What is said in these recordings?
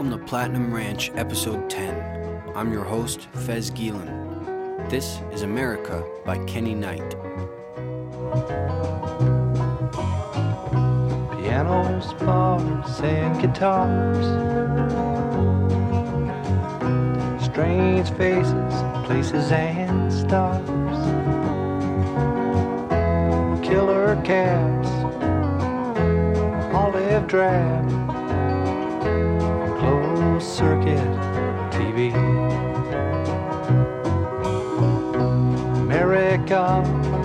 Welcome to Platinum Ranch, Episode 10. I'm your host, Fez Gielen. This is America by Kenny Knight. Pianos, bars, and guitars. Strange faces, places, and stars. Killer cats, olive drab, circuit TV. America,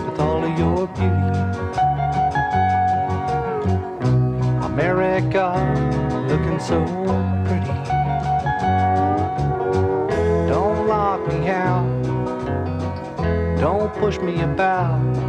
with all of your beauty. America, looking so pretty. Don't lock me out, don't push me about.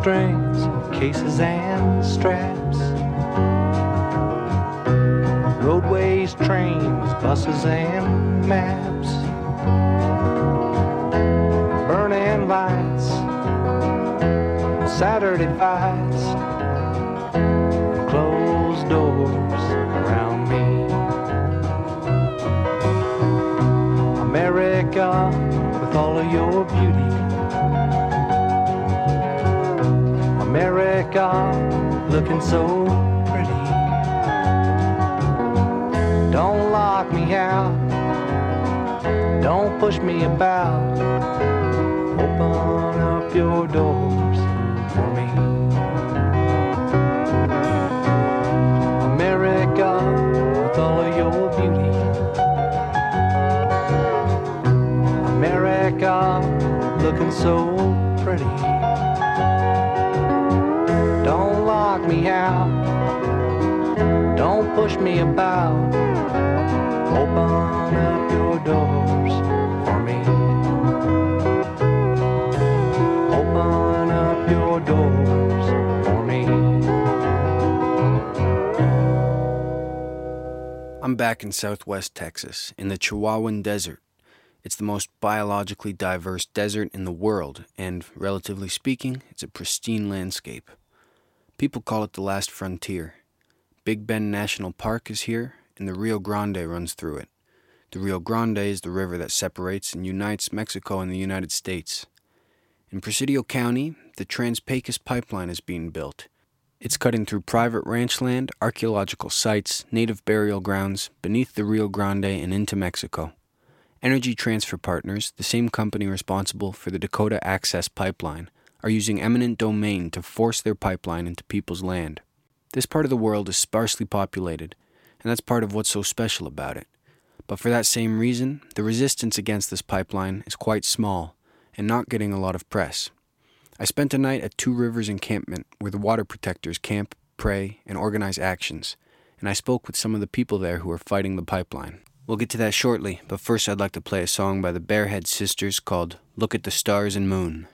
Strings, cases and straps. Roadways, trains, buses and maps. Burning lights, Saturday fights, America, looking so pretty. Don't lock me out, don't push me about. Open up your doors for me. America, with all of your beauty. America, looking so Don't push me about. Open up your doors for me. Open up your doors for me. I'm back in southwest Texas, in the Chihuahuan Desert. It's the most biologically diverse desert in the world, and, relatively speaking, it's a pristine landscape. People call it the last frontier. Big Bend National Park is here, and the Rio Grande runs through it. The Rio Grande is the river that separates and unites Mexico and the United States. In Presidio County, the Trans Pecos pipeline is being built. It's cutting through private ranch land, archaeological sites, native burial grounds, beneath the Rio Grande and into Mexico. Energy Transfer Partners, the same company responsible for the Dakota Access Pipeline, are using eminent domain to force their pipeline into people's land. This part of the world is sparsely populated, and that's part of what's so special about it. But for that same reason, the resistance against this pipeline is quite small and not getting a lot of press. I spent a night at Two Rivers encampment where the water protectors camp, pray, and organize actions, and I spoke with some of the people there who are fighting the pipeline. We'll get to that shortly, but first I'd like to play a song by the Barehead Sisters called Look at the Stars and Moon.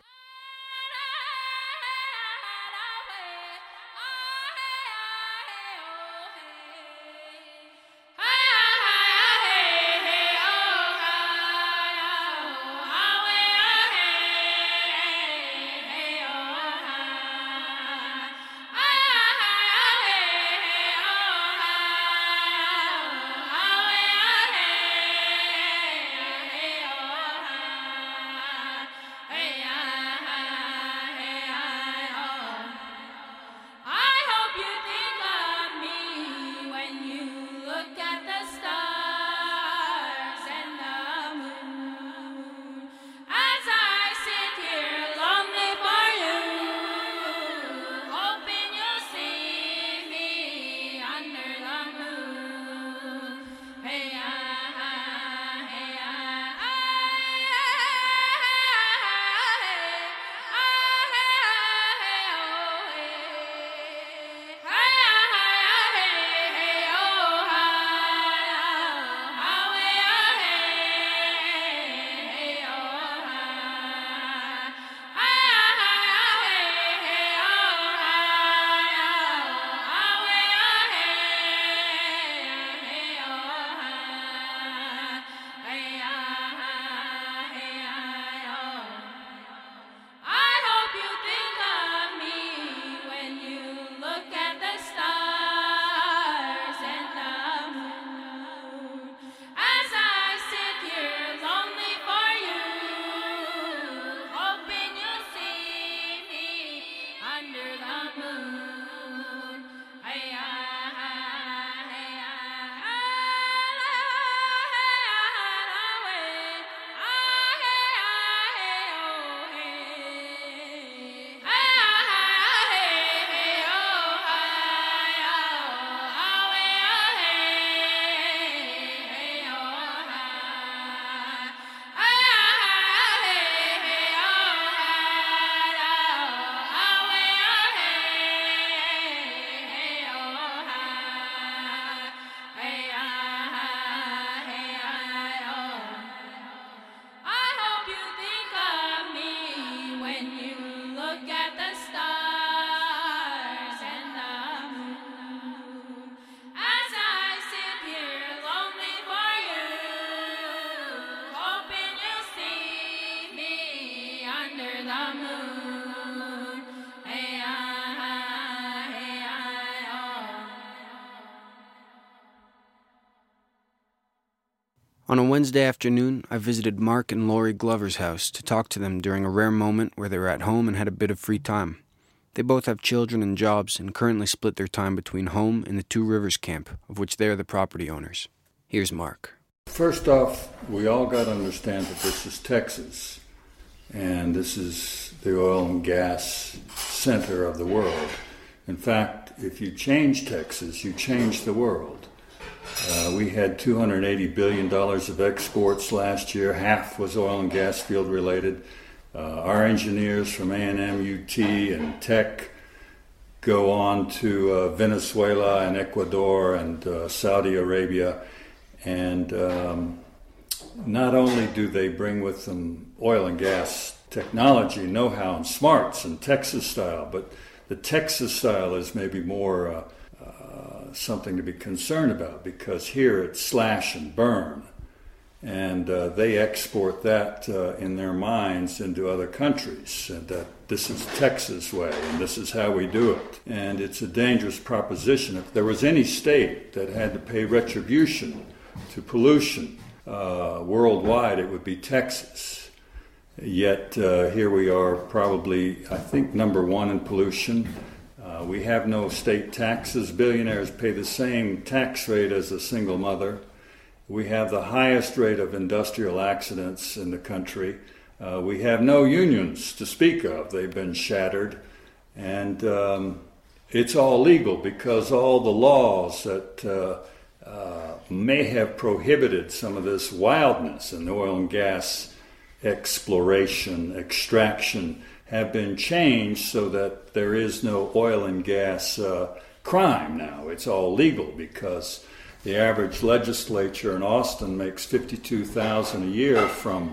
On a Wednesday afternoon, I visited Mark and Lori Glover's house to talk to them during a rare moment where they were at home and had a bit of free time. They both have children and jobs and currently split their time between home and the Two Rivers camp, of which they are the property owners. Here's Mark. First off, we all got to understand that this is Texas, and this is the oil and gas center of the world. In fact, if you change Texas, you change the world. Uh, we had $280 billion of exports last year. Half was oil and gas field related. Uh, our engineers from A&M, UT, and Tech go on to uh, Venezuela and Ecuador and uh, Saudi Arabia. And um, not only do they bring with them oil and gas technology, know how, and smarts and Texas style, but the Texas style is maybe more something to be concerned about because here it's slash and burn. And uh, they export that uh, in their minds into other countries. And that this is Texas way, and this is how we do it. And it's a dangerous proposition. If there was any state that had to pay retribution to pollution uh, worldwide, it would be Texas. Yet uh, here we are, probably, I think, number one in pollution. Uh, we have no state taxes. Billionaires pay the same tax rate as a single mother. We have the highest rate of industrial accidents in the country. Uh, we have no unions to speak of, they've been shattered. And um, it's all legal because all the laws that uh, uh, may have prohibited some of this wildness in oil and gas exploration, extraction have been changed so that there is no oil and gas uh, crime now. It's all legal because the average legislature in Austin makes 52,000 a year from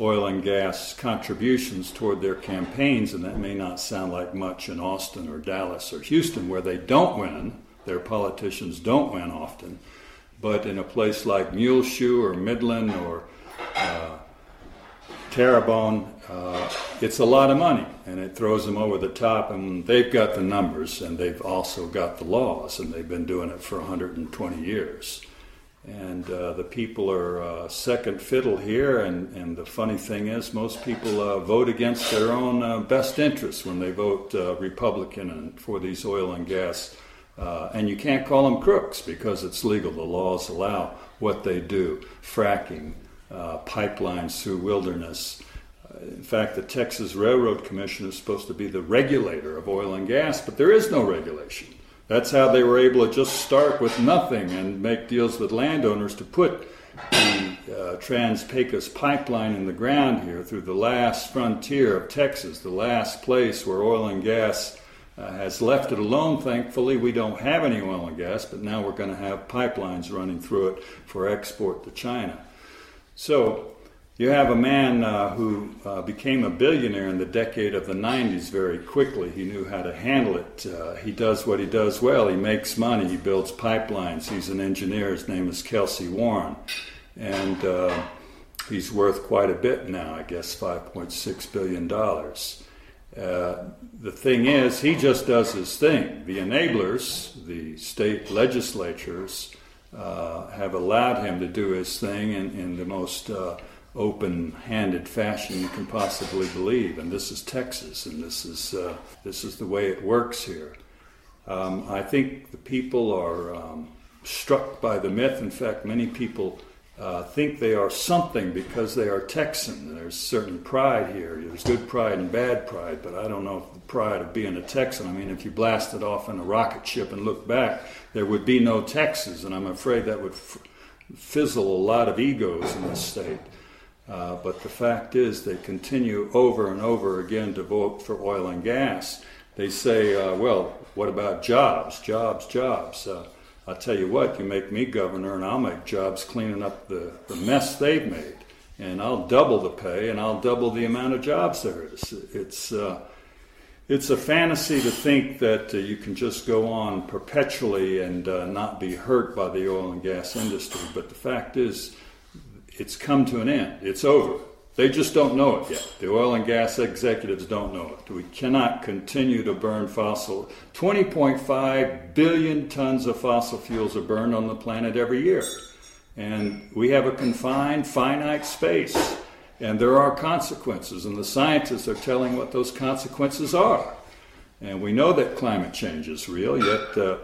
oil and gas contributions toward their campaigns, and that may not sound like much in Austin or Dallas or Houston, where they don't win. Their politicians don't win often. But in a place like Muleshoe or Midland or uh, Terrebonne, uh, it's a lot of money, and it throws them over the top. And they've got the numbers, and they've also got the laws, and they've been doing it for 120 years. And uh, the people are uh, second fiddle here, and, and the funny thing is, most people uh, vote against their own uh, best interests when they vote uh, Republican and for these oil and gas. and you can't call them crooks because it's legal. The laws allow what they do fracking, uh, pipelines through wilderness. Uh, in fact, the Texas Railroad Commission is supposed to be the regulator of oil and gas, but there is no regulation. That's how they were able to just start with nothing and make deals with landowners to put the uh, Trans Pecos pipeline in the ground here through the last frontier of Texas, the last place where oil and gas uh, has left it alone. Thankfully, we don't have any oil and gas, but now we're going to have pipelines running through it for export to China. So you have a man uh, who uh, became a billionaire in the decade of the 90s very quickly. He knew how to handle it. Uh, he does what he does well. He makes money. He builds pipelines. He's an engineer. His name is Kelcy Warren. And uh, he's worth quite a bit now, I guess $5.6 billion. Uh, the thing is, he just does his thing. The enablers, the state legislatures, uh, have allowed him to do his thing in, in the most uh, open handed fashion you can possibly believe. And this is Texas, and this is, uh, this is the way it works here. Um, I think the people are um, struck by the myth. In fact, many people uh, think they are something because they are Texan. There's certain pride here. There's good pride and bad pride, but I don't know if the pride of being a Texan. I mean, if you blasted off in a rocket ship and looked back, there would be no Texas, and I'm afraid that would f- fizzle a lot of egos in this state. Uh, but the fact is, they continue over and over again to vote for oil and gas. They say, uh, well, what about jobs? Jobs, jobs. I'll tell you what, you make me governor and I'll make jobs cleaning up the, the mess they've made. And I'll double the pay and I'll double the amount of jobs there is. It's, uh, it's a fantasy to think that uh, you can just go on perpetually and uh, not be hurt by the oil and gas industry. But the fact is, it's come to an end. It's over. They just don't know it yet. The oil and gas executives don't know it. We cannot continue to burn fossil. 20.5 billion tons of fossil fuels are burned on the planet every year. And we have a confined, finite space. And there are consequences, and the scientists are telling what those consequences are. And we know that climate change is real, yet uh,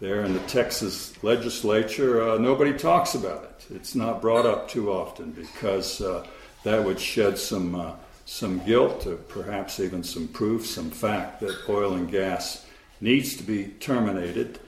there in the Texas legislature, uh, nobody talks about it. It's not brought up too often because uh, that would shed some, uh, some guilt, or perhaps even some proof, some fact that oil and gas needs to be terminated.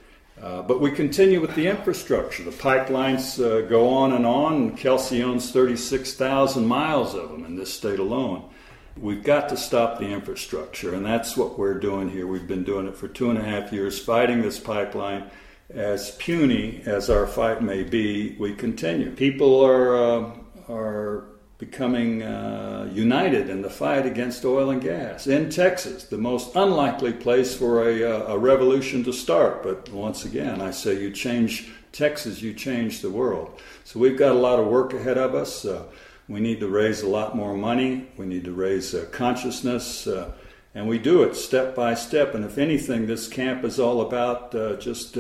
Uh, but we continue with the infrastructure. The pipelines uh, go on and on. Kelcy owns 36,000 miles of them in this state alone. We've got to stop the infrastructure, and that's what we're doing here. We've been doing it for two and a half years, fighting this pipeline. As puny as our fight may be, we continue. People are, uh, are becoming uh, united in the fight against oil and gas in Texas, the most unlikely place for a, uh, a, revolution to start. But once again, I say you change Texas, you change the world. So we've got a lot of work ahead of us. Uh, we need to raise a lot more money, we need to raise uh, consciousness. Uh, and we do it step by step. And if anything, this camp is all about uh, just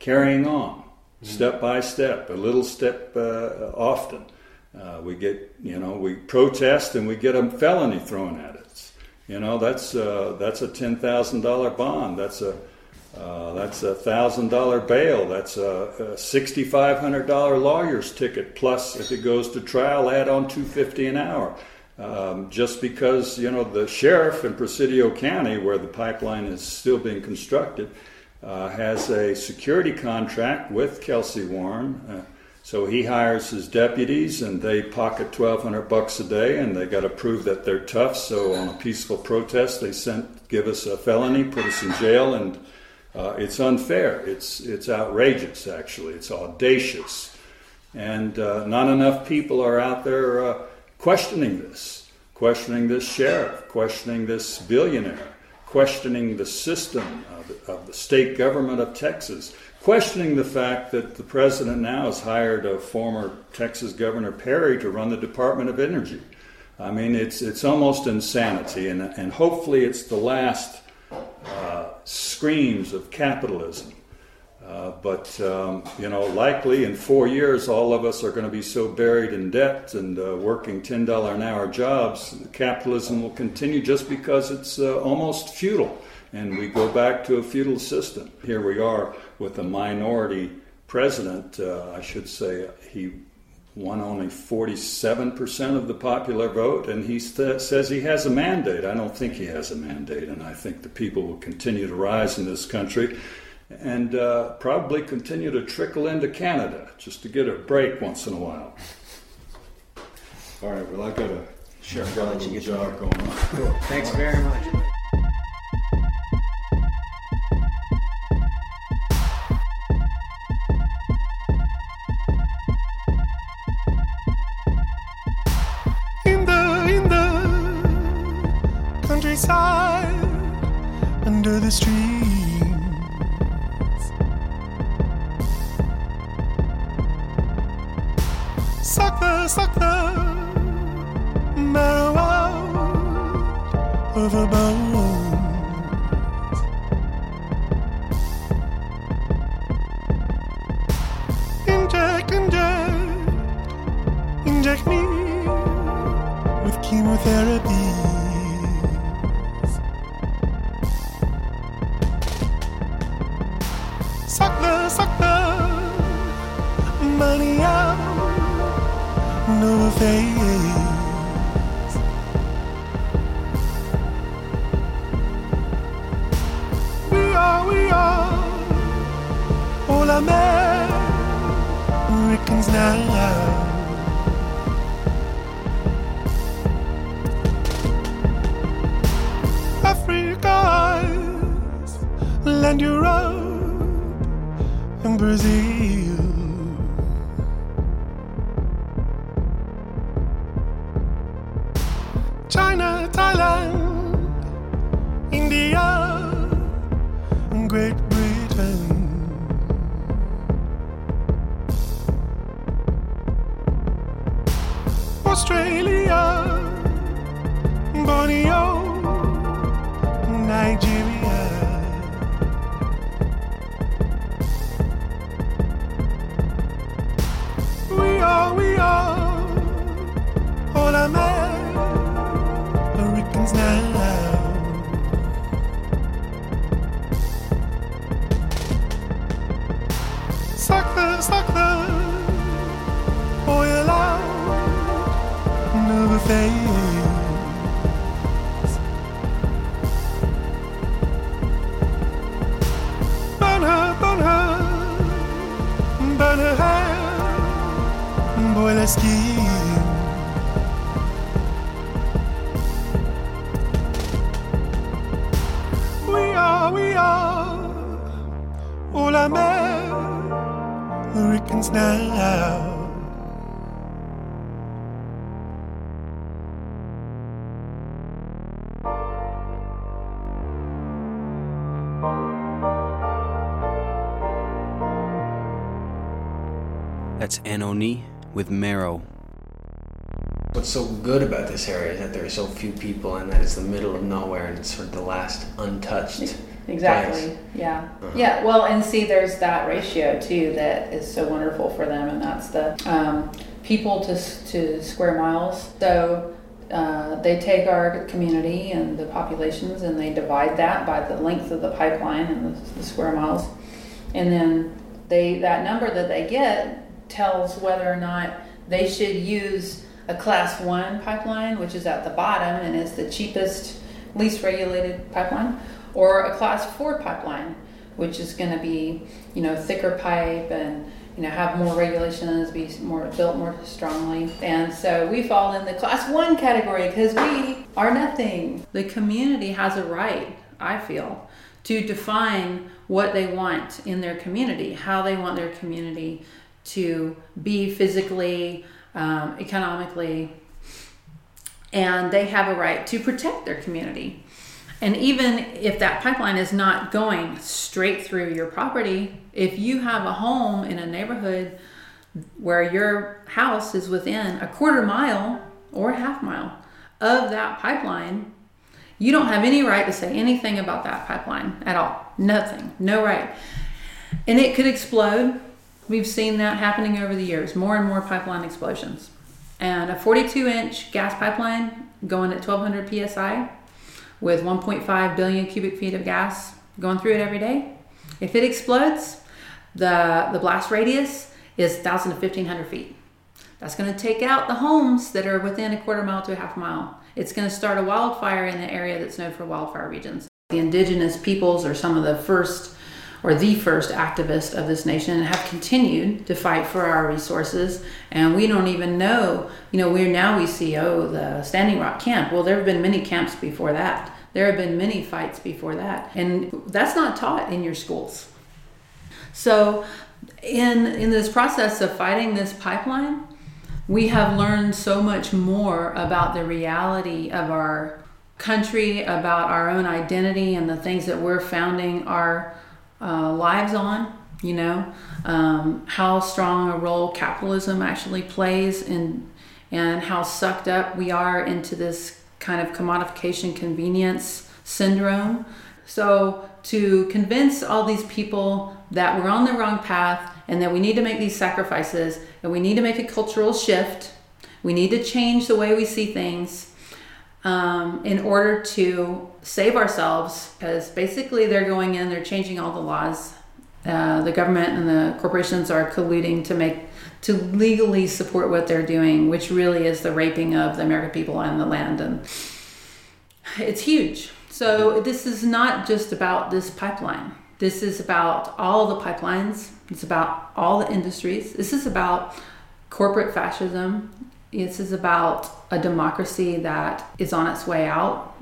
carrying on, mm-hmm. step by step, a little step often. Uh, we get, you know, we protest and we get a felony thrown at us. You know, that's uh, that's a ten thousand dollar bond. That's a uh, that's a thousand dollar bail. That's a, a sixty five hundred dollar lawyer's ticket. Plus, if it goes to trial, add on two fifty an hour. Um, just because you know the sheriff in Presidio County, where the pipeline is still being constructed, uh, has a security contract with Kelcy Warren uh, so he hires his deputies, and they pocket twelve hundred bucks a day, and they got to prove that they're tough. So on a peaceful protest, they sent give us a felony, put us in jail, and uh, it's unfair. It's it's outrageous. Actually, it's audacious, and uh, not enough people are out there uh, questioning this, questioning this sheriff, questioning this billionaire, questioning the system of, of the state government of Texas questioning the fact that the president now has hired a former Texas Governor Perry to run the Department of Energy. I mean, it's it's almost insanity, and and hopefully it's the last uh, screams of capitalism. Uh, but um, you know, likely in four years, all of us are going to be so buried in debt and uh, working ten dollar an hour jobs. Capitalism will continue just because it's uh, almost futile and we go back to a feudal system. Here we are with a minority president. Uh, I should say he won only 47% of the popular vote, and he st- says he has a mandate. I don't think he has a mandate, and I think the people will continue to rise in this country and uh, probably continue to trickle into Canada just to get a break once in a while. All right, well, I've got a, sure, I've got a little job going on. Cool. Thanks very much. Fades Burn her, burn We are, we are Oh mer Hurricanes now That's Anohni with Marrow. What's so good about this area is that there are so few people and that it's the middle of nowhere and it's sort of the last untouched. Exactly. place. Yeah. Uh-huh. Yeah. Well, and see, there's that ratio too that is so wonderful for them, and that's the um, people to to square miles. So uh, they take our community and the populations, and they divide that by the length of the pipeline and the, the square miles, and then they that number that they get tells whether or not they should use a class one pipeline, which is at the bottom and is the cheapest, least regulated pipeline, or a class four pipeline, which is going to be, you know, thicker pipe and you know have more regulations, be more built more strongly. And so we fall in the class one category because we are nothing. The community has a right, I feel, to define what they want in their community, how they want their community to be physically, um, economically, and they have a right to protect their community. And even if that pipeline is not going straight through your property, if you have a home in a neighborhood where your house is within a quarter mile or half mile of that pipeline, you don't have any right to say anything about that pipeline at all. Nothing. No right. And it could explode. We've seen that happening over the years more and more pipeline explosions. And a 42 inch gas pipeline going at 1200 psi with 1.5 billion cubic feet of gas going through it every day. If it explodes, the, the blast radius is 1,000 to 1,500 feet. That's going to take out the homes that are within a quarter mile to a half mile. It's going to start a wildfire in the area that's known for wildfire regions. The indigenous peoples are some of the first or the first activists of this nation and have continued to fight for our resources. And we don't even know you know we're now we see oh the standing rock camp. Well there have been many camps before that. There have been many fights before that. And that's not taught in your schools. So in in this process of fighting this pipeline we have learned so much more about the reality of our country about our own identity and the things that we're founding our uh, lives on you know um, how strong a role capitalism actually plays in and how sucked up we are into this kind of commodification convenience syndrome. So to convince all these people that we're on the wrong path and that we need to make these sacrifices and we need to make a cultural shift we need to change the way we see things um, in order to save ourselves because basically they're going in they're changing all the laws uh, the government and the corporations are colluding to make to legally support what they're doing which really is the raping of the american people and the land. And it's huge. So this is not just about this pipeline. This is about all the pipelines. It's about all the industries. This is about corporate fascism this is about a democracy that is on its way out.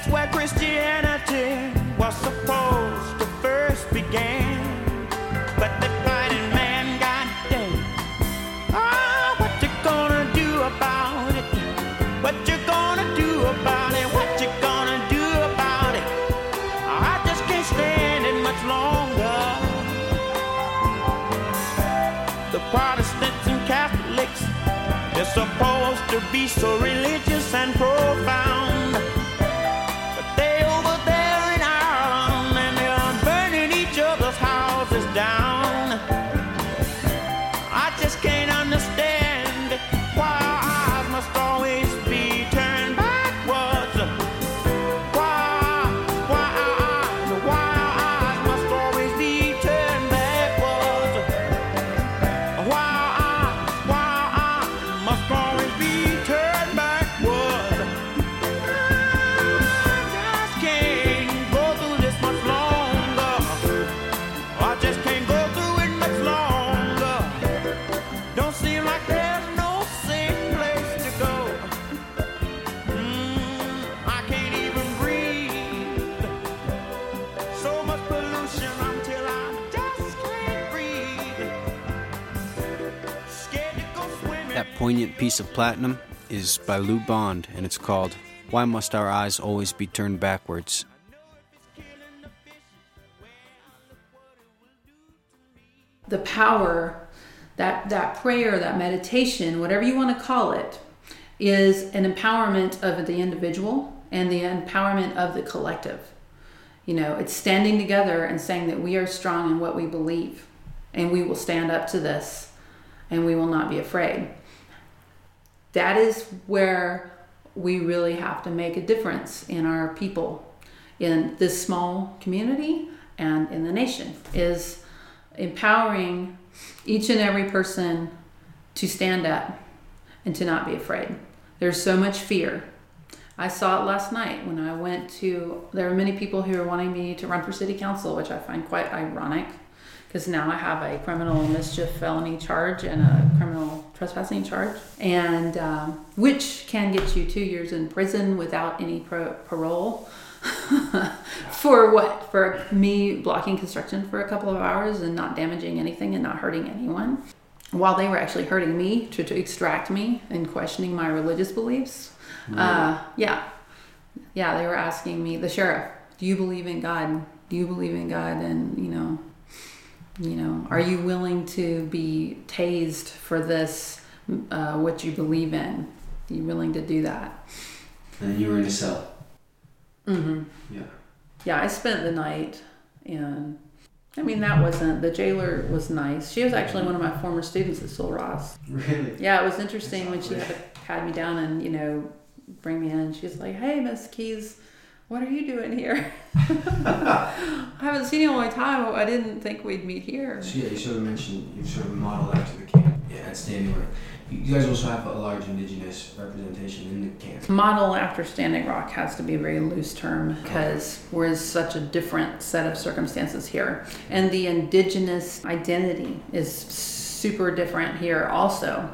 That's where Christianity poignant piece of platinum is by Lou Bond, and it's called Why Must Our Eyes Always Be Turned Backwards? the power that that prayer that meditation whatever you want to call it is an empowerment of the individual and the empowerment of the collective you know it's standing together and saying that we are strong in what we believe and we will stand up to this and we will not be afraid that is where we really have to make a difference in our people in this small community and in the nation is empowering each and every person to stand up and to not be afraid. There's so much fear. I saw it last night when I went to, there were many people who are wanting me to run for city council, which I find quite ironic because now I have a criminal mischief felony charge and a criminal trespassing charge, and um, which can get you two years in prison without any pro- parole. for what? For me blocking construction for a couple of hours and not damaging anything and not hurting anyone. While they were actually hurting me to, to extract me and questioning my religious beliefs. Uh, yeah. Yeah, they were asking me, the sheriff, do you believe in God? Do you believe in God? And, you know, You know, are you willing to be tased for this, uh, what you believe in? Are you willing to do that? And you were in a cell. Mm-hmm. Yeah. Yeah, I spent the night, and I mean that wasn't the jailer was nice. She was actually one of my former students at Sul Ross. Really? Yeah, it was interesting when she had, had me down and you know bring me in. She was like, "Hey, Miss Keys, what are you doing here? I haven't seen you in a long time. I didn't think we'd meet here." So yeah, you sort of mentioned you sort of modeled after the camp. Yeah, at Standing Rock. You you guys also have a large indigenous representation in the camp. Model after Standing Rock has to be a very loose term because we're in such a different set of circumstances here. And the indigenous identity is super different here also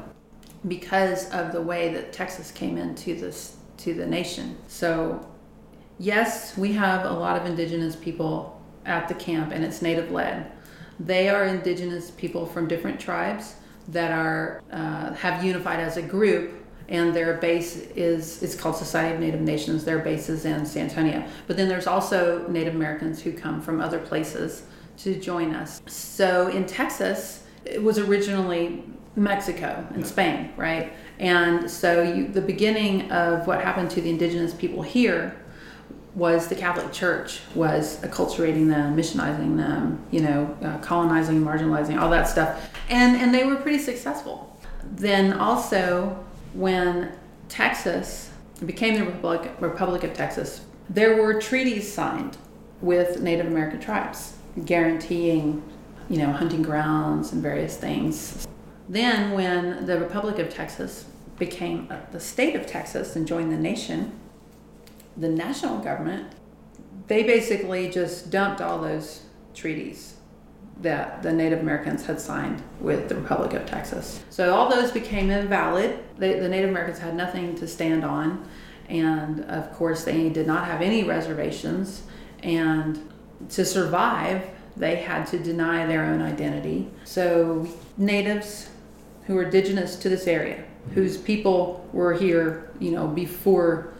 because of the way that Texas came into this to the nation. So yes, we have a lot of indigenous people at the camp and it's native led. They are indigenous people from different tribes that are uh, have unified as a group and their base is it's called Society of Native Nations. Their base is in San Antonio. But then there's also Native Americans who come from other places to join us. So in Texas, it was originally Mexico and Spain, right? And so you, the beginning of what happened to the indigenous people here was the Catholic Church was acculturating them, missionizing them, you know, uh, colonizing, marginalizing, all that stuff, and and they were pretty successful. Then also when Texas became the Republic, Republic of Texas, there were treaties signed with Native American tribes guaranteeing, you know, hunting grounds and various things. Then when the Republic of Texas became uh, the state of Texas and joined the nation, the national government, they basically just dumped all those treaties that the Native Americans had signed with the Republic of Texas. So all those became invalid. They, the Native Americans had nothing to stand on. And of course, they did not have any reservations. And to survive, they had to deny their own identity. So natives who were indigenous to this area, whose people were here, you know, before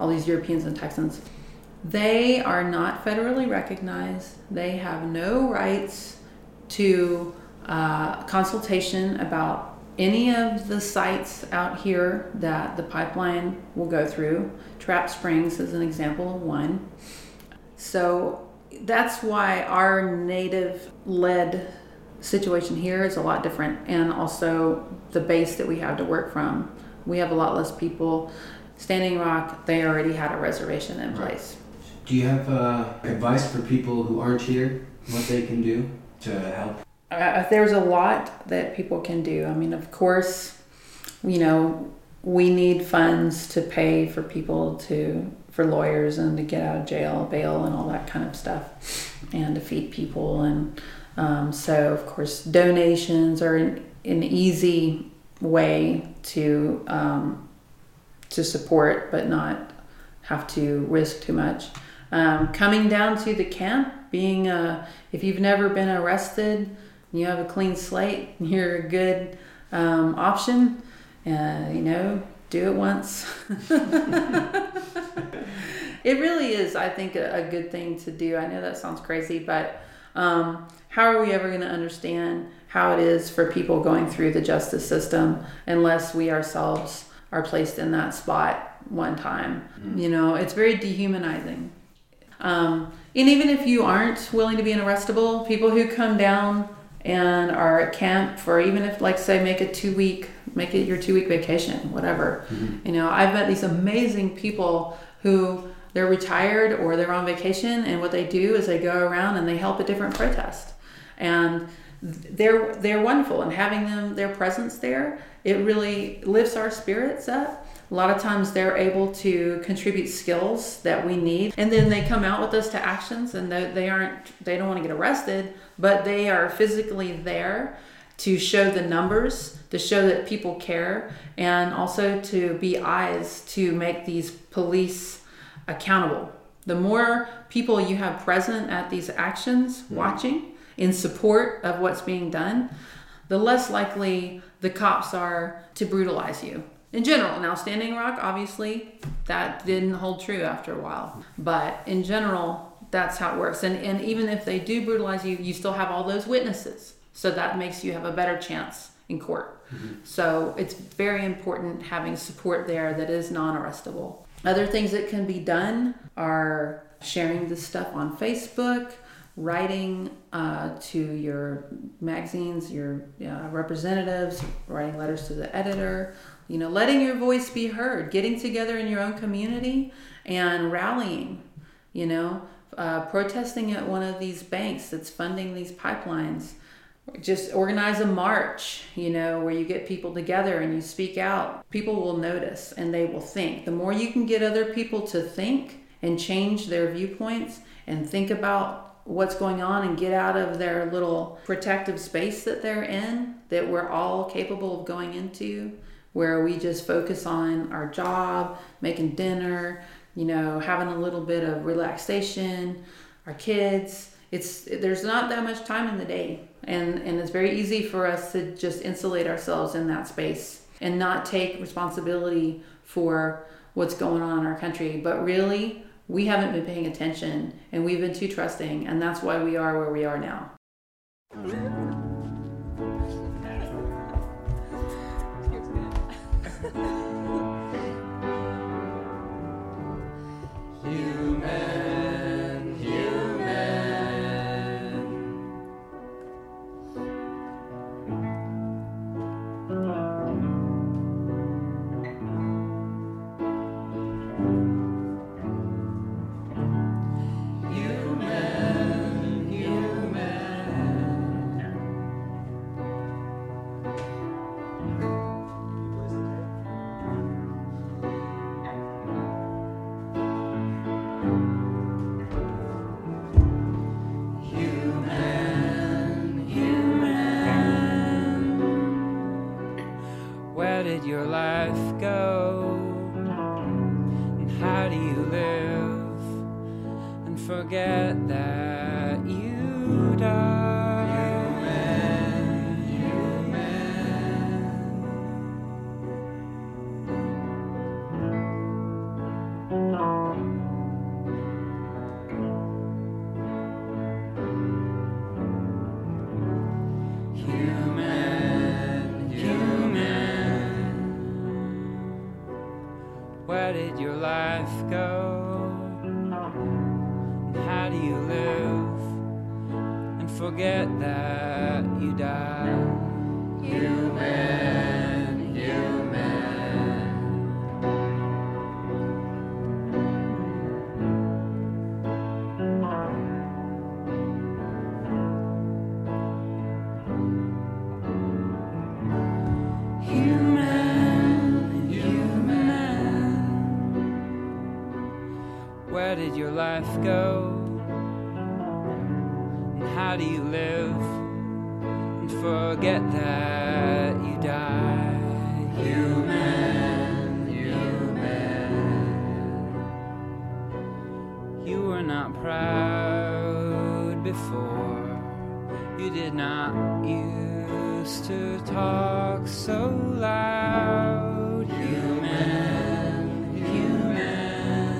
all these Europeans and Texans. They are not federally recognized. They have no rights to uh, consultation about any of the sites out here that the pipeline will go through. Trap Springs is an example of one. So that's why our native led situation here is a lot different, and also the base that we have to work from. We have a lot less people Standing Rock, they already had a reservation in place. Do you have uh, advice for people who aren't here? What they can do to help? Uh, there's a lot that people can do. I mean, of course, you know, we need funds to pay for people to, for lawyers and to get out of jail, bail, and all that kind of stuff, and to feed people. And um, so, of course, donations are an, an easy way to um, to support, but not have to risk too much. Um, coming down to the camp, being a, if you've never been arrested, you have a clean slate, you're a good um, option. Uh, you know, do it once. it really is, I think, a, a, good thing to do. I know that sounds crazy, but um, how are we ever going to understand how it is for people going through the justice system unless we ourselves are placed in that spot one time. Mm. You know, it's very dehumanizing. Um, and even if you aren't willing to be an arrestable, people who come down and are at camp for even if like say make a two week make it your two week vacation whatever mm-hmm. you know i've met these amazing people who they're retired or they're on vacation and what they do is they go around and they help a different protest and they're they're wonderful and having them their presence there it really lifts our spirits up a lot of times they're able to contribute skills that we need and then they come out with us to actions and they, they aren't they don't want to get arrested but they are physically there to show the numbers to show that people care and also to be eyes to make these police accountable the more people you have present at these actions mm. watching in support of what's being done, the less likely the cops are to brutalize you. In general, now Standing Rock, obviously, that didn't hold true after a while. But in general, That's how it works. And and even if they do brutalize you, you still have all those witnesses. So that makes you have a better chance in court. Mm-hmm. So it's very important having support there that is non-arrestable. Other things that can be done are sharing this stuff on Facebook, writing uh, to your magazines, your uh, representatives, writing letters to the editor, you know, letting your voice be heard, getting together in your own community and rallying, you know, uh, protesting at one of these banks that's funding these pipelines. Just organize a march, you know, where you get people together and you speak out. People will notice and they will think. The more you can get other people to think and change their viewpoints and think about what's going on and get out of their little protective space that they're in, that we're all capable of going into, where we just focus on our job, making dinner, you know, having a little bit of relaxation, our kids. It's there's not that much time in the day, and and it's very easy for us to just insulate ourselves in that space and not take responsibility for what's going on in our country. But really, we haven't been paying attention, and we've been too trusting, and that's why we are where we are now. go? Were not proud before. You did not used to talk so loud. Human, human.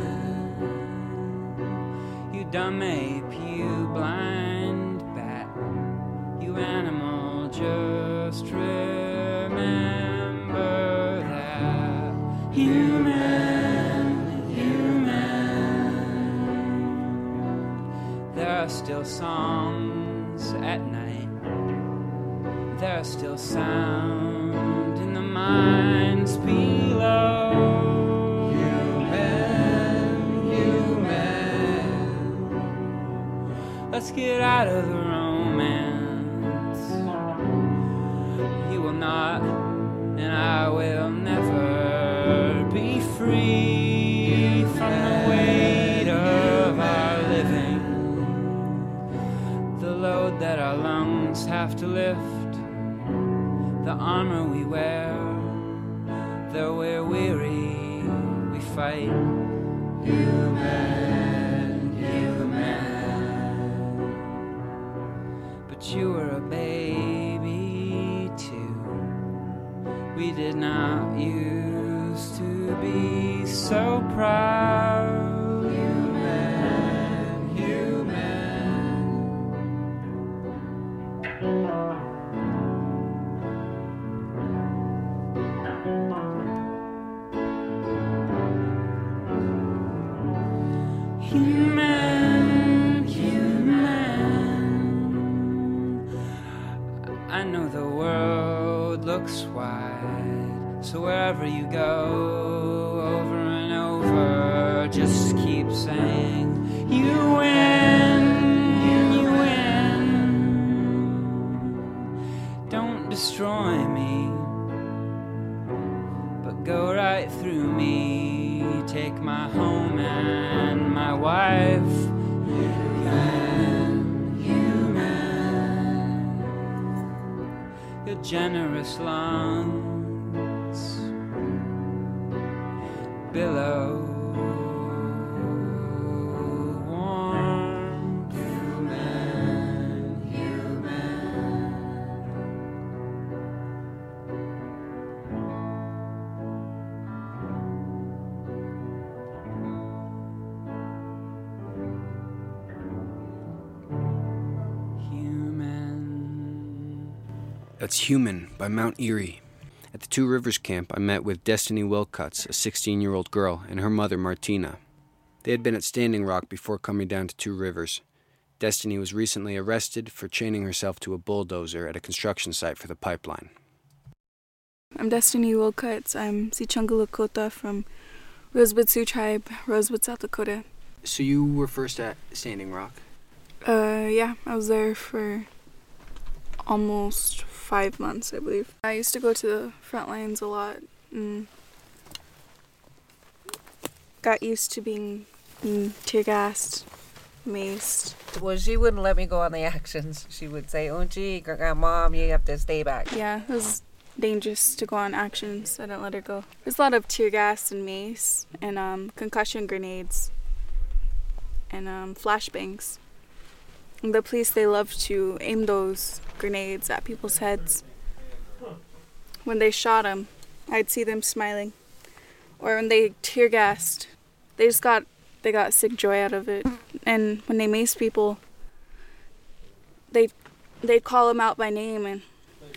You dumb ape, still songs at night. There's still sound in the mines below. Human, human. Let's get out of the romance. You will not, and I will armor we wear, though we're weary, we fight. The world looks wide, so wherever you go, over and over, just keep saying, You win, you win. Don't destroy me, but go right through me. Take my home generous lungs billow. That's Human by Mount Eerie. At the Two Rivers camp, I met with Destiny Wilcuts, a 16 year old girl, and her mother, Martina. They had been at Standing Rock before coming down to Two Rivers. Destiny was recently arrested for chaining herself to a bulldozer at a construction site for the pipeline. I'm Destiny Wilcuts. I'm Sicangu Lakota from Rosebud Sioux Tribe, Rosebud, South Dakota. So you were first at Standing Rock? Uh, yeah, I was there for almost five months, I believe. I used to go to the front lines a lot and got used to being mm, tear gassed, maced. Well, she wouldn't let me go on the actions. She would say, Unchi, mom, you have to stay back. Yeah, it was dangerous to go on actions. I didn't let her go. There's a lot of tear gas and mace and um, concussion grenades and um, flashbangs. The police, they love to aim those grenades at people's heads. When they shot them, I'd see them smiling. Or when they tear gassed, they just got they got sick joy out of it. And when they mace people, they they'd call them out by name and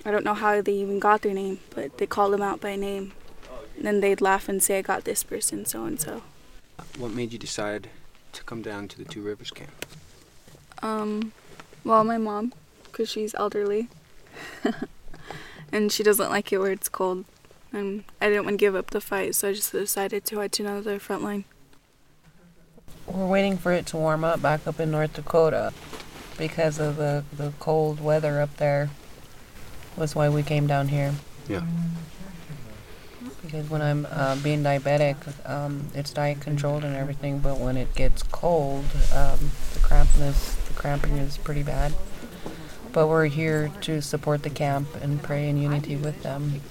I don't know how they even got their name, but they called them out by name. And then they'd laugh and say, I got this person, so and so. What made you decide to come down to the Two Rivers camp? Um, well, my mom, because she's elderly. and she doesn't like it where it's cold. And I didn't want to give up the fight, so I just decided to head to another front line. We're waiting for it to warm up back up in North Dakota because of the, the cold weather up there. Was why we came down here. Yeah. Because when I'm uh, being diabetic, um, it's diet controlled and everything, but when it gets cold, um, the crampness, the cramping is pretty bad. But we're here to support the camp and pray in unity with them.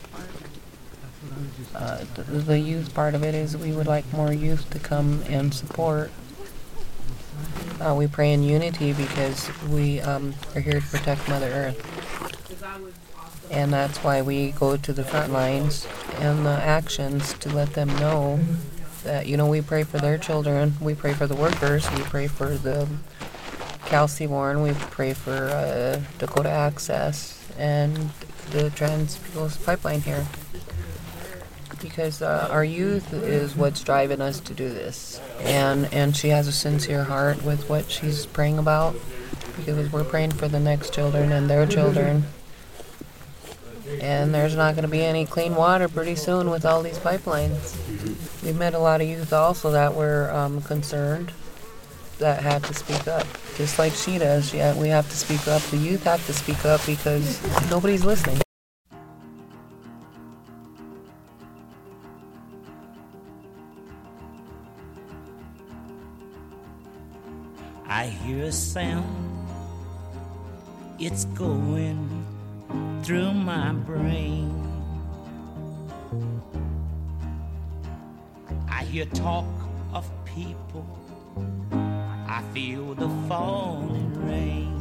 Uh, the, the youth part of it is we would like more youth to come and support. Uh, we pray in unity because we um, are here to protect Mother Earth and that's why we go to the front lines and the actions to let them know that you know we pray for their children, we pray for the workers, we pray for the Cal Warren, we pray for uh, Dakota Access and the Trans Coast Pipeline here. Because uh, our youth is what's driving us to do this, and and she has a sincere heart with what she's praying about, because we're praying for the next children and their children, and there's not going to be any clean water pretty soon with all these pipelines. We've met a lot of youth also that were um, concerned that have to speak up, just like she does. Yeah, we have to speak up. The youth have to speak up because nobody's listening. I hear a sound, it's going through my brain. I hear talk of people, I feel the falling rain.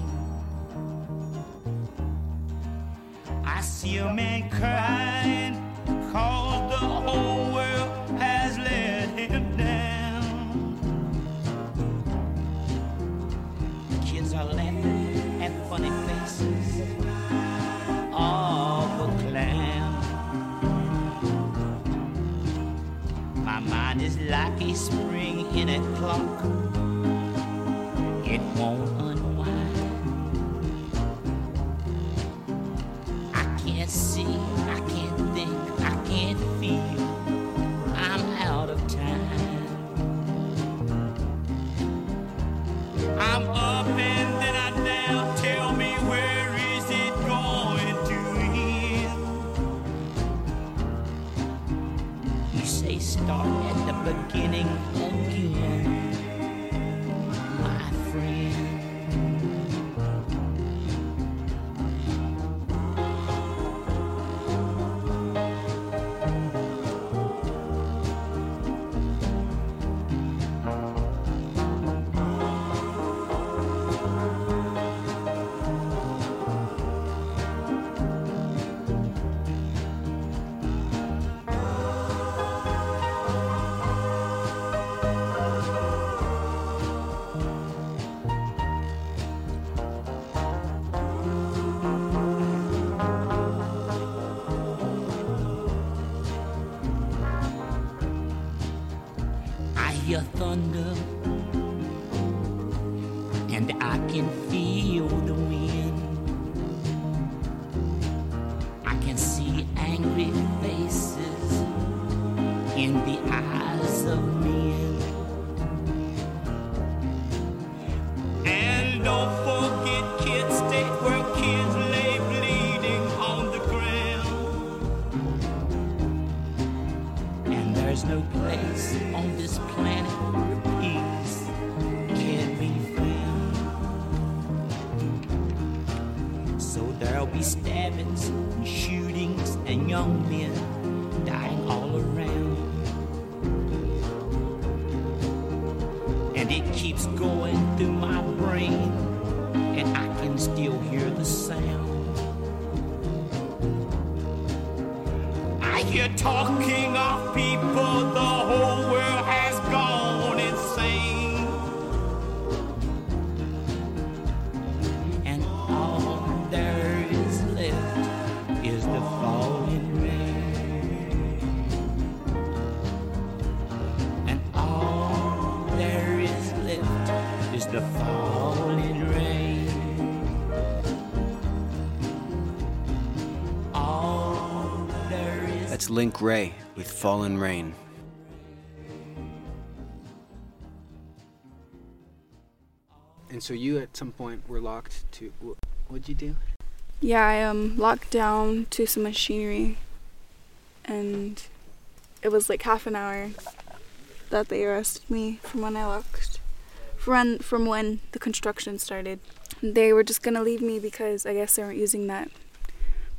I see a man crying because the whole world has let him down. Kids are laughing at funny faces. My mind is like a spring in a clock. Won't unwind. I can't see, That's Link Wray with Fallen Rain. And so you at some point were locked to. What'd you do? Yeah, I um locked down to some machinery, and it was like half an hour that they arrested me from when I locked, from when, from when the construction started. They were just gonna leave me because I guess they weren't using that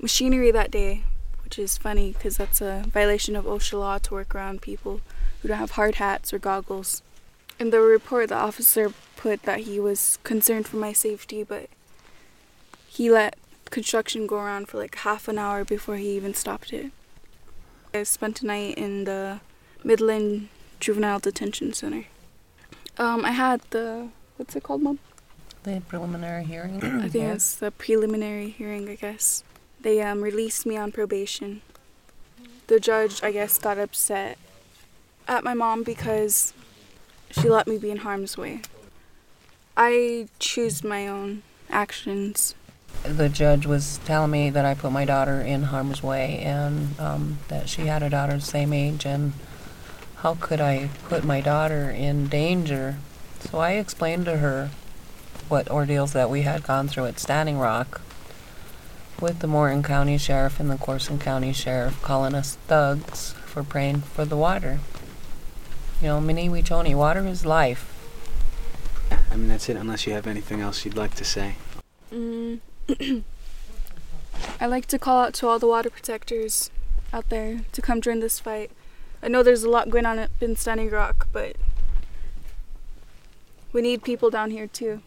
machinery that day, which is funny because that's a violation of OSHA law to work around people who don't have hard hats or goggles. In the report, the officer put that he was concerned for my safety, but he let construction go around for like half an hour before he even stopped it. I spent a night in the Midland Juvenile Detention Center. Um, I had the what's it called, mom? The preliminary hearing. I think it's the preliminary hearing. I guess they um released me on probation. The judge, I guess, got upset at my mom because she let me be in harm's way. I choose my own actions. the judge was telling me that I put my daughter in harm's way and um, that she had a daughter the same age and how could I put my daughter in danger? So I explained to her what ordeals that we had gone through at Standing Rock with the Morton County Sheriff and the Corson County Sheriff calling us thugs for praying for the water. You know, Mni Wiconi, water is life. I mean, that's it, unless you have anything else you'd like to say. Mm. I like to call out to all the water protectors out there to come join this fight. I know there's a lot going on up in Standing Rock, but we need people down here too.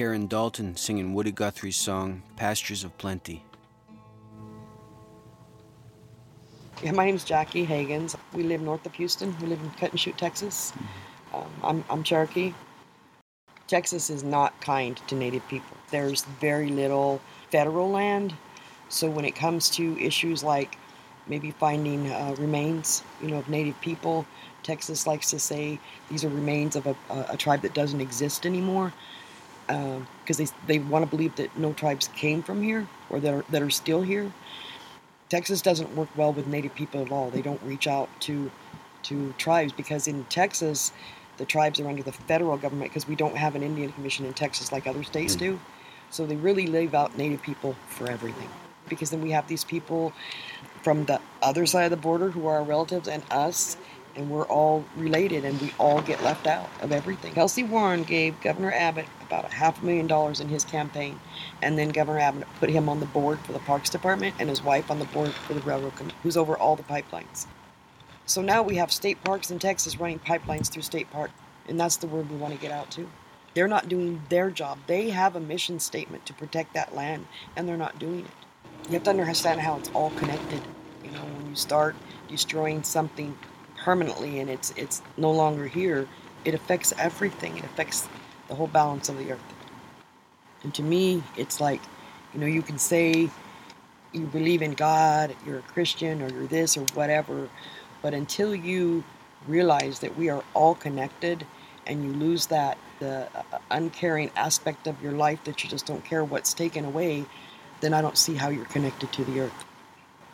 Karen Dalton singing Woody Guthrie's song, Pastures of Plenty. Yeah, my name's Jackie Hagens. We live north of Houston. We live in Cut and Shoot, Texas. Um, I'm, I'm Cherokee. Texas is not kind to Native people. There's very little federal land. So when it comes to issues like maybe finding uh, remains, you know, of Native people, Texas likes to say these are remains of a, a, a tribe that doesn't exist anymore Um, because they, they want to believe that no tribes came from here or that are, that are still here. Texas doesn't work well with Native people at all. They don't reach out to to tribes because in Texas, the tribes are under the federal government because we don't have an Indian Commission in Texas like other states hmm. do. So they really leave out Native people for everything. Because then we have these people from the other side of the border who are our relatives and us, and we're all related and we all get left out of everything. Kelcy Warren gave Governor Abbott about a half a million dollars in his campaign, and then Governor Abbott put him on the board for the Parks Department and his wife on the board for the Railroad who's over all the pipelines. So now we have state parks in Texas running pipelines through state park, and that's the word we want to get out to. They're not doing their job. They have a mission statement to protect that land, and they're not doing it. You have to understand how it's all connected. You know, when you start destroying something permanently and it's it's no longer here, it affects everything. It affects the whole balance of the earth. And to me, it's like, you know, you can say you believe in God, you're a Christian, or you're this or whatever, but until you realize that we are all connected and you lose that the uh, uncaring aspect of your life that you just don't care what's taken away, then I don't see how you're connected to the earth.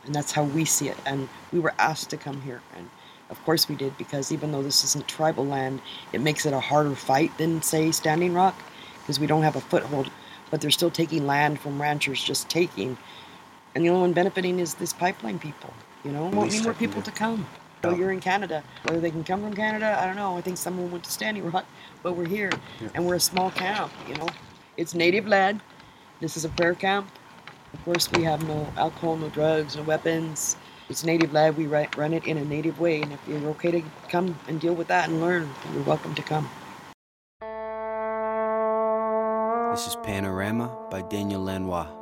And that's how we see it. And we were asked to come here. And of course we did, because even though this isn't tribal land, it makes it a harder fight than, say, Standing Rock, because we don't have a foothold. But they're still taking land from ranchers, just taking. And the only one benefiting is this pipeline people. You know, won't need more people to come. So you're in Canada. Whether they can come from Canada, I don't know. I think someone went to Standing Rock, but we're here, and we're a small camp. You know, it's native led. This is a prayer camp. Of course, we have no alcohol, no drugs, no weapons. It's native lab. We run it in a native way, and if you're okay to come and deal with that and learn, you're welcome to come. This is Panorama by Daniel Lanois.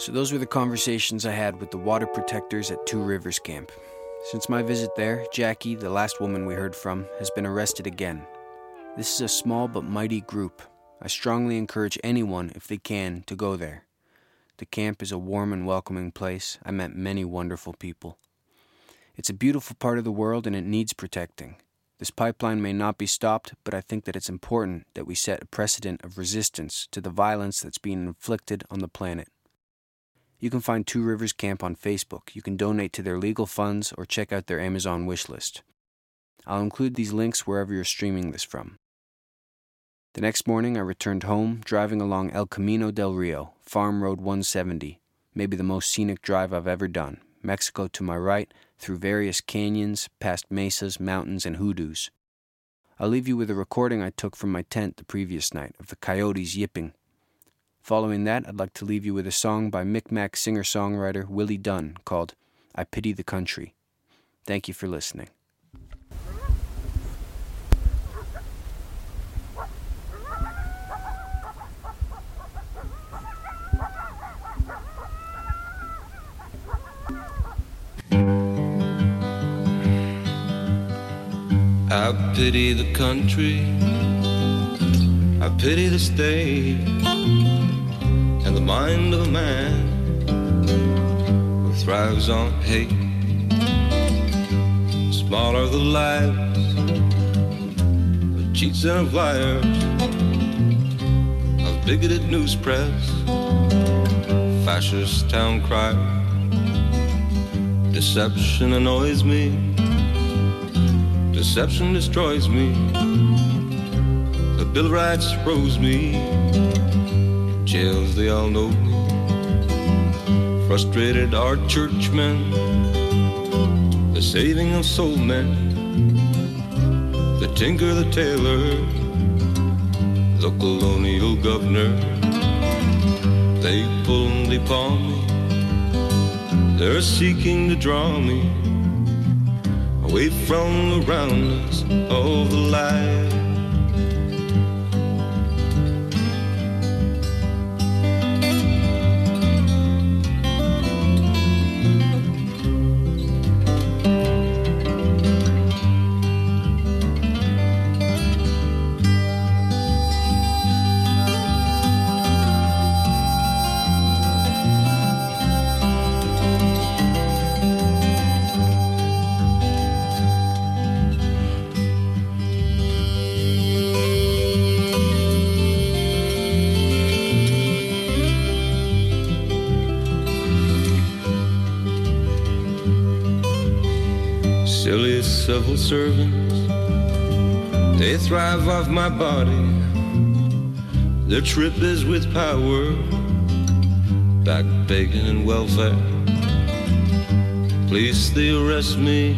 So, those were the conversations I had with the water protectors at Two Rivers Camp. Since my visit there, Jackie, the last woman we heard from, has been arrested again. This is a small but mighty group. I strongly encourage anyone, if they can, to go there. The camp is a warm and welcoming place. I met many wonderful people. It's a beautiful part of the world and it needs protecting. This pipeline may not be stopped, but I think that it's important that we set a precedent of resistance to the violence that's being inflicted on the planet. You can find Two Rivers Camp on Facebook. You can donate to their legal funds or check out their Amazon wish list. I'll include these links wherever you're streaming this from. The next morning, I returned home, driving along El Camino del Rio, Farm Road 170, maybe the most scenic drive I've ever done. Mexico to my right, through various canyons, past mesas, mountains, and hoodoos. I'll leave you with a recording I took from my tent the previous night of the coyotes yipping. Following that, I'd like to leave you with a song by Micmac singer songwriter Willie Dunn called I Pity the Country. Thank you for listening. I pity the country, I pity the state, and the mind of a man who thrives on hate. Smaller the lives of cheats and of liars, of bigoted news press, fascist town crier. Deception annoys me. Deception destroys me. The Bill of Rights froze me. Jails, they all know me. Frustrated our churchmen. The saving of soul men. The tinker, the tailor. The colonial governor. They pull they pawn me. They're seeking to draw me away from the roundness of life. Servants. They thrive off my body. Their trip is with power, back bacon and welfare. Police, they arrest me.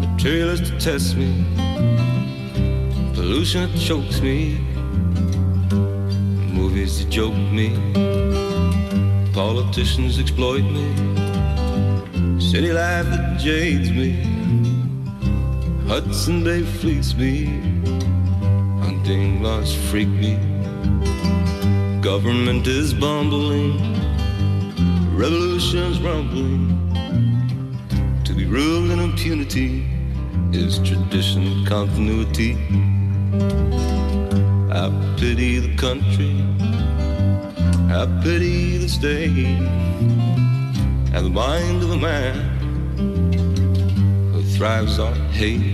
Materialists test me. Pollution chokes me. Movies that joke me. Politicians exploit me. City life that jades me. Hudson Bay fleets me. Hunting laws freak me. Government is bumbling. Revolution's rumbling. To be ruled in impunity is tradition continuity. I pity the country. I pity the state and the mind of a man who thrives on hate